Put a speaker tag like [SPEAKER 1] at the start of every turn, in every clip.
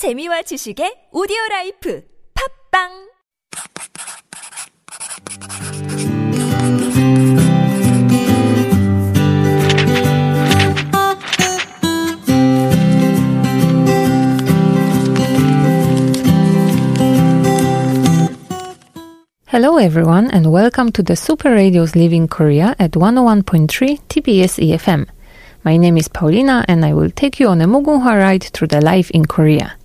[SPEAKER 1] 재미와 지식의 오디오 라이프 팝빵
[SPEAKER 2] Hello everyone and welcome to the Super Radio's Living Korea at 101.3 TBS EFM. My name is Paulina and I will take you on a Mugunghwa ride through the life in Korea.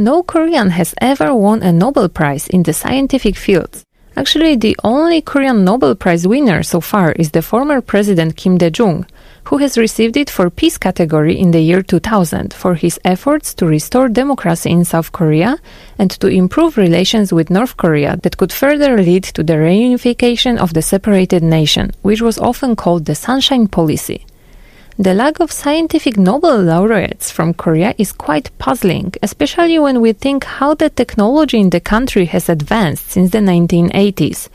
[SPEAKER 2] No Korean has ever won a Nobel Prize in the scientific fields. Actually, the only Korean Nobel Prize winner so far is the former president Kim Dae-jung, who has received it for peace category in the year 2000 for his efforts to restore democracy in South Korea and to improve relations with North Korea that could further lead to the reunification of the separated nation, which was often called the Sunshine Policy. The lack of scientific Nobel laureates from Korea is quite puzzling, especially when we think how the technology in the country has advanced since the 1980s.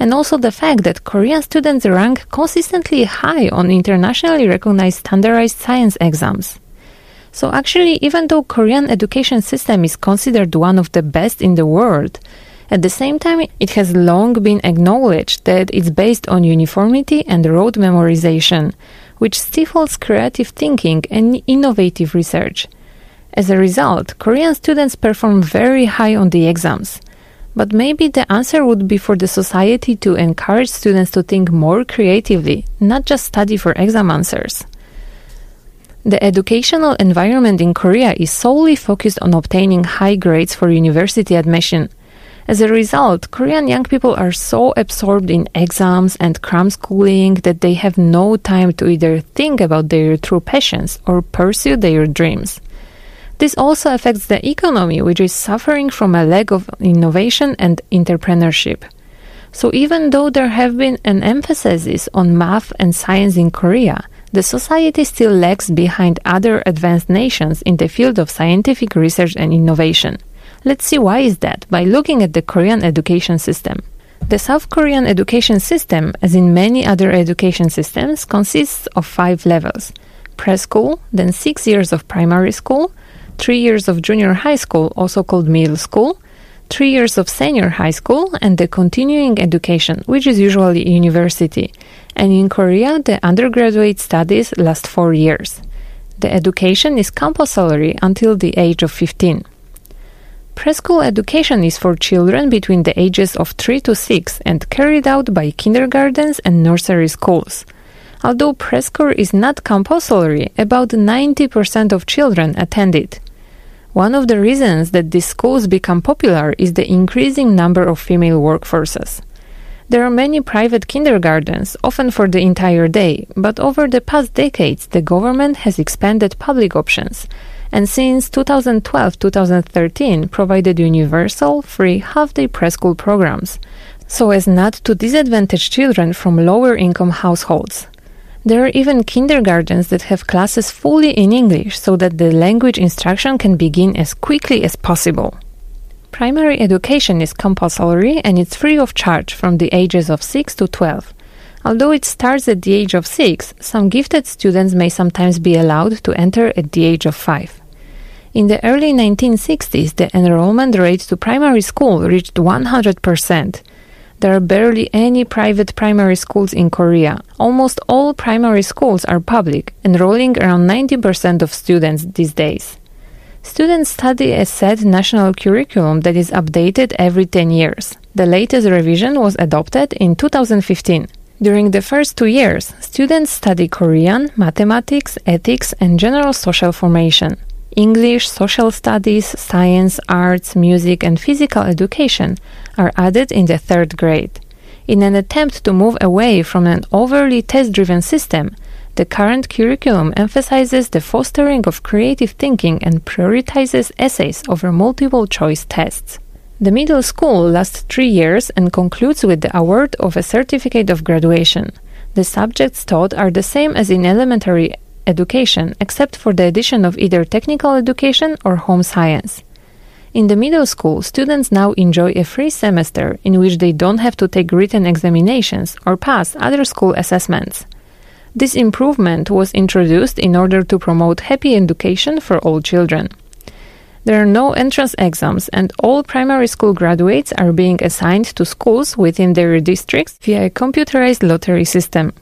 [SPEAKER 2] And also the fact that Korean students rank consistently high on internationally recognized standardized science exams. So actually, even though Korean education system is considered one of the best in the world, at the same time, it has long been acknowledged that it's based on uniformity and rote memorization, which stifles creative thinking and innovative research. As a result, Korean students perform very high on the exams. But maybe the answer would be for the society to encourage students to think more creatively, not just study for exam answers. The educational environment in Korea is solely focused on obtaining high grades for university admission. As a result, Korean young people are so absorbed in exams and cram schooling that they have no time to either think about their true passions or pursue their dreams. This also affects the economy, which is suffering from a lack of innovation and entrepreneurship. So, even though there have been an emphasis on math and science in Korea, the society still lags behind other advanced nations in the field of scientific research and innovation. Let's see why is that by looking at the Korean education system. The South Korean education system, as in many other education systems, consists of five levels preschool, then six years of primary school, three years of junior high school, also called middle school, three years of senior high school, and the continuing education, which is usually university. And in Korea, the undergraduate studies last four years. The education is compulsory until the age of 15. Preschool education is for children between the ages of 3 to 6 and carried out by kindergartens and nursery schools. Although preschool is not compulsory, about 90% of children attend it. One of the reasons that these schools become popular is the increasing number of female workforces. There are many private kindergartens, often for the entire day, but over the past decades the government has expanded public options and since 2012-2013 provided universal free half-day preschool programs so as not to disadvantage children from lower income households. There are even kindergartens that have classes fully in English so that the language instruction can begin as quickly as possible. Primary education is compulsory and it's free of charge from the ages of 6 to 12. Although it starts at the age of 6, some gifted students may sometimes be allowed to enter at the age of 5. In the early 1960s, the enrollment rate to primary school reached 100%. There are barely any private primary schools in Korea. Almost all primary schools are public, enrolling around 90% of students these days. Students study a set national curriculum that is updated every 10 years. The latest revision was adopted in 2015. During the first two years, students study Korean, mathematics, ethics, and general social formation. English, social studies, science, arts, music, and physical education are added in the third grade. In an attempt to move away from an overly test driven system, the current curriculum emphasizes the fostering of creative thinking and prioritizes essays over multiple choice tests. The middle school lasts three years and concludes with the award of a certificate of graduation. The subjects taught are the same as in elementary education, except for the addition of either technical education or home science. In the middle school, students now enjoy a free semester in which they don't have to take written examinations or pass other school assessments. This improvement was introduced in order to promote happy education for all children. There are no entrance exams, and all primary school graduates are being assigned to schools within their districts via a computerized lottery system.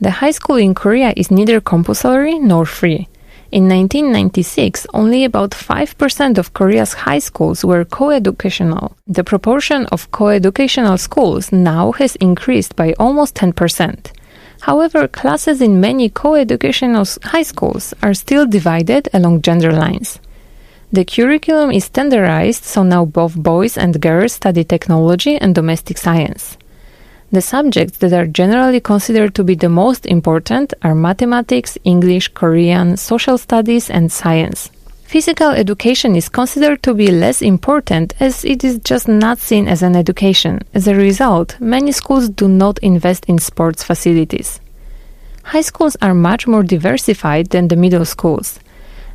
[SPEAKER 2] The high school in Korea is neither compulsory nor free. In 1996, only about 5% of Korea's high schools were co-educational. The proportion of co-educational schools now has increased by almost 10%. However, classes in many co-educational high schools are still divided along gender lines. The curriculum is standardized, so now both boys and girls study technology and domestic science. The subjects that are generally considered to be the most important are mathematics, English, Korean, social studies, and science. Physical education is considered to be less important as it is just not seen as an education. As a result, many schools do not invest in sports facilities. High schools are much more diversified than the middle schools.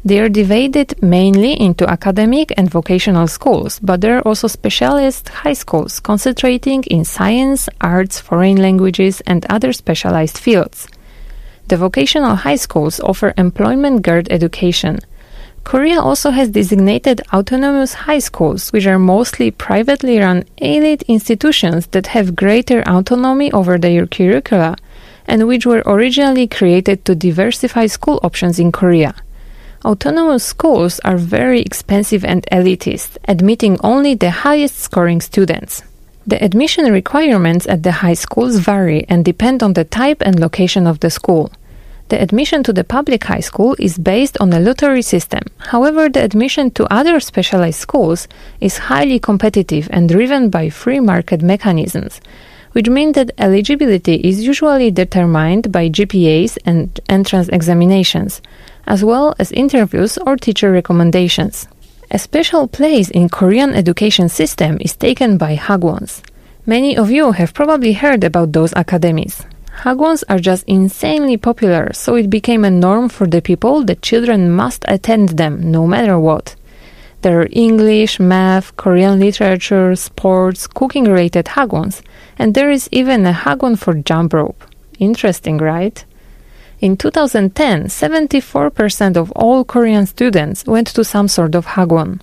[SPEAKER 2] They are divided mainly into academic and vocational schools, but there are also specialist high schools concentrating in science, arts, foreign languages, and other specialized fields. The vocational high schools offer employment geared education. Korea also has designated autonomous high schools, which are mostly privately run elite institutions that have greater autonomy over their curricula and which were originally created to diversify school options in Korea. Autonomous schools are very expensive and elitist, admitting only the highest scoring students. The admission requirements at the high schools vary and depend on the type and location of the school. The admission to the public high school is based on a lottery system. However, the admission to other specialized schools is highly competitive and driven by free market mechanisms, which mean that eligibility is usually determined by GPAs and entrance examinations as well as interviews or teacher recommendations. A special place in Korean education system is taken by hagwons. Many of you have probably heard about those academies. Hagwons are just insanely popular, so it became a norm for the people that children must attend them no matter what. There are English, math, Korean literature, sports, cooking related hagwons, and there is even a hagwon for jump rope. Interesting, right? In 2010, 74% of all Korean students went to some sort of hagwon.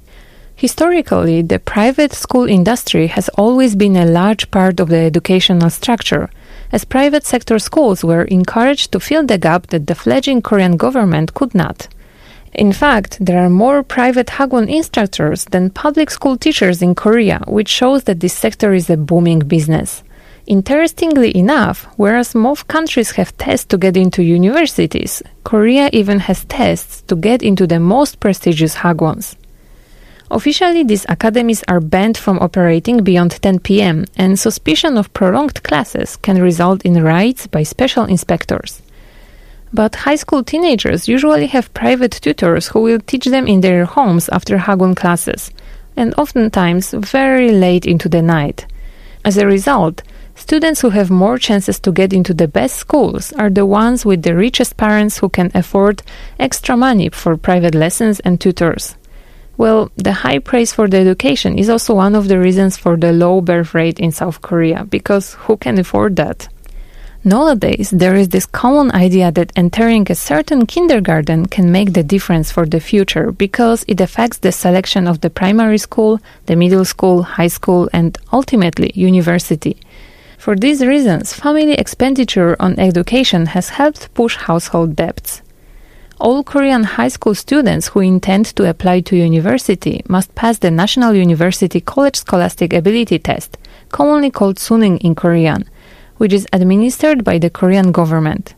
[SPEAKER 2] Historically, the private school industry has always been a large part of the educational structure, as private sector schools were encouraged to fill the gap that the fledgling Korean government could not. In fact, there are more private hagwon instructors than public school teachers in Korea, which shows that this sector is a booming business. Interestingly enough, whereas most countries have tests to get into universities, Korea even has tests to get into the most prestigious hagwons. Officially, these academies are banned from operating beyond 10 pm, and suspicion of prolonged classes can result in raids by special inspectors. But high school teenagers usually have private tutors who will teach them in their homes after hagwon classes, and oftentimes very late into the night. As a result, Students who have more chances to get into the best schools are the ones with the richest parents who can afford extra money for private lessons and tutors. Well, the high price for the education is also one of the reasons for the low birth rate in South Korea, because who can afford that? Nowadays, there is this common idea that entering a certain kindergarten can make the difference for the future because it affects the selection of the primary school, the middle school, high school, and ultimately university. For these reasons, family expenditure on education has helped push household debts. All Korean high school students who intend to apply to university must pass the National University College Scholastic Ability Test, commonly called Suneung in Korean, which is administered by the Korean government.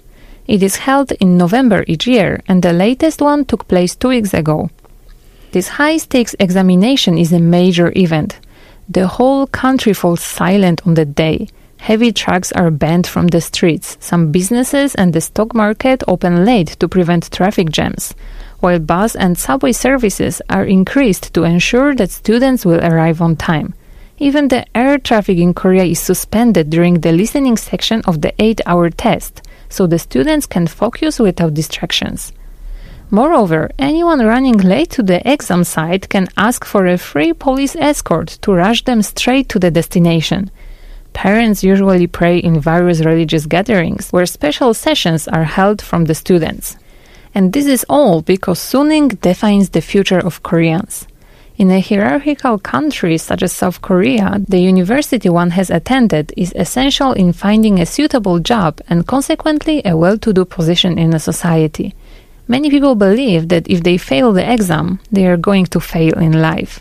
[SPEAKER 2] It is held in November each year, and the latest one took place two weeks ago. This high stakes examination is a major event. The whole country falls silent on the day. Heavy trucks are banned from the streets. Some businesses and the stock market open late to prevent traffic jams, while bus and subway services are increased to ensure that students will arrive on time. Even the air traffic in Korea is suspended during the listening section of the 8 hour test, so the students can focus without distractions. Moreover, anyone running late to the exam site can ask for a free police escort to rush them straight to the destination. Parents usually pray in various religious gatherings where special sessions are held from the students. And this is all because Suneung defines the future of Koreans. In a hierarchical country such as South Korea, the university one has attended is essential in finding a suitable job and consequently a well to do position in a society. Many people believe that if they fail the exam, they are going to fail in life.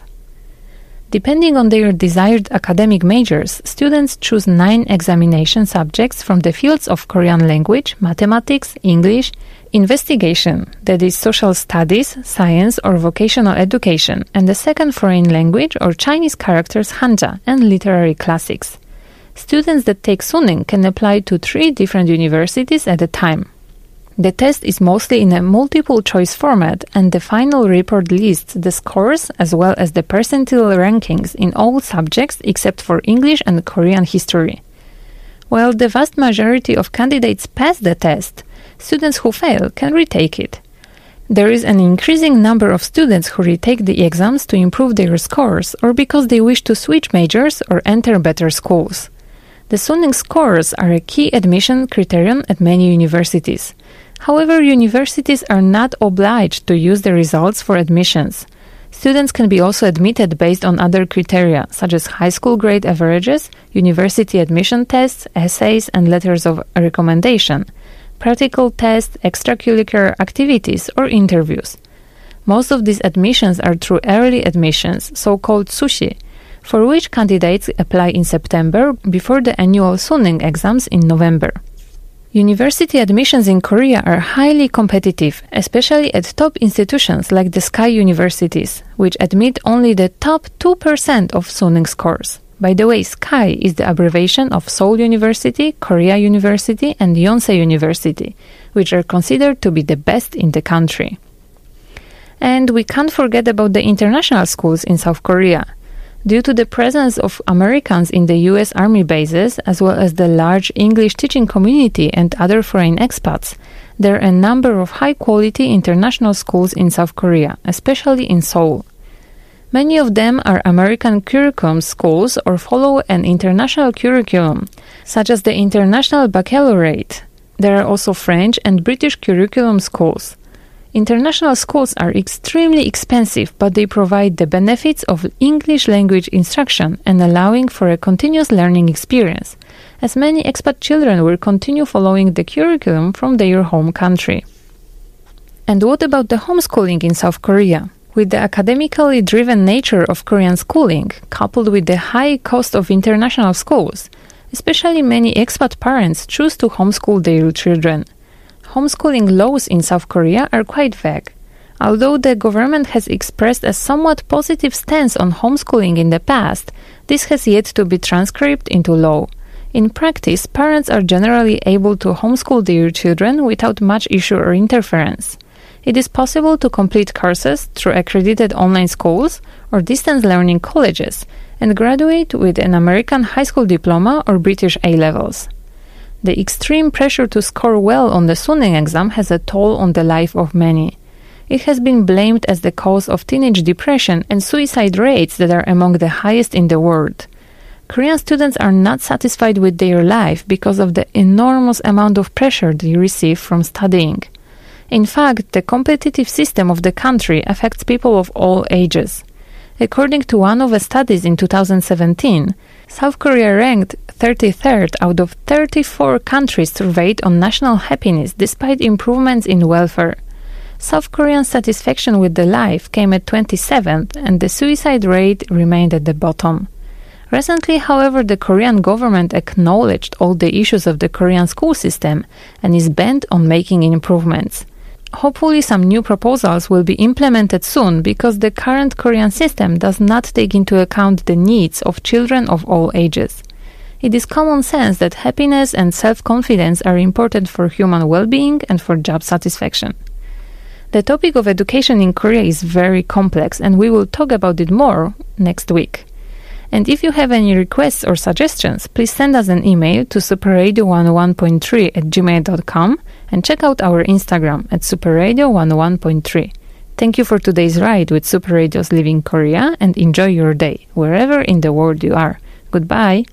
[SPEAKER 2] Depending on their desired academic majors, students choose nine examination subjects from the fields of Korean language, mathematics, English, investigation, that is, social studies, science, or vocational education, and the second foreign language or Chinese characters Hanja and literary classics. Students that take Suneung can apply to three different universities at a time. The test is mostly in a multiple choice format, and the final report lists the scores as well as the percentile rankings in all subjects except for English and Korean history. While the vast majority of candidates pass the test, students who fail can retake it. There is an increasing number of students who retake the exams to improve their scores or because they wish to switch majors or enter better schools. The Suneung scores are a key admission criterion at many universities. However, universities are not obliged to use the results for admissions. Students can be also admitted based on other criteria, such as high school grade averages, university admission tests, essays, and letters of recommendation, practical tests, extracurricular activities, or interviews. Most of these admissions are through early admissions, so called sushi, for which candidates apply in September before the annual Suneung exams in November. University admissions in Korea are highly competitive, especially at top institutions like the Sky Universities, which admit only the top 2% of Suneung scores. By the way, SKY is the abbreviation of Seoul University, Korea University, and Yonsei University, which are considered to be the best in the country. And we can't forget about the international schools in South Korea. Due to the presence of Americans in the US Army bases, as well as the large English teaching community and other foreign expats, there are a number of high quality international schools in South Korea, especially in Seoul. Many of them are American curriculum schools or follow an international curriculum, such as the International Baccalaureate. There are also French and British curriculum schools. International schools are extremely expensive, but they provide the benefits of English language instruction and allowing for a continuous learning experience, as many expat children will continue following the curriculum from their home country. And what about the homeschooling in South Korea? With the academically driven nature of Korean schooling, coupled with the high cost of international schools, especially many expat parents choose to homeschool their children homeschooling laws in South Korea are quite vague. Although the government has expressed a somewhat positive stance on homeschooling in the past, this has yet to be transcribed into law. In practice, parents are generally able to homeschool their children without much issue or interference. It is possible to complete courses through accredited online schools or distance learning colleges and graduate with an American high school diploma or British A levels. The extreme pressure to score well on the Suneung exam has a toll on the life of many. It has been blamed as the cause of teenage depression and suicide rates that are among the highest in the world. Korean students are not satisfied with their life because of the enormous amount of pressure they receive from studying. In fact, the competitive system of the country affects people of all ages. According to one of the studies in 2017, South Korea ranked 33rd out of 34 countries surveyed on national happiness despite improvements in welfare. South Korean satisfaction with the life came at 27th and the suicide rate remained at the bottom. Recently, however, the Korean government acknowledged all the issues of the Korean school system and is bent on making improvements. Hopefully, some new proposals will be implemented soon because the current Korean system does not take into account the needs of children of all ages. It is common sense that happiness and self confidence are important for human well being and for job satisfaction. The topic of education in Korea is very complex, and we will talk about it more next week. And if you have any requests or suggestions, please send us an email to superradio11.3 at gmail.com And check out our Instagram at superradio 101.3. Thank you for today's ride with Super Radio's Living Korea and enjoy your day, wherever in the world you are. Goodbye.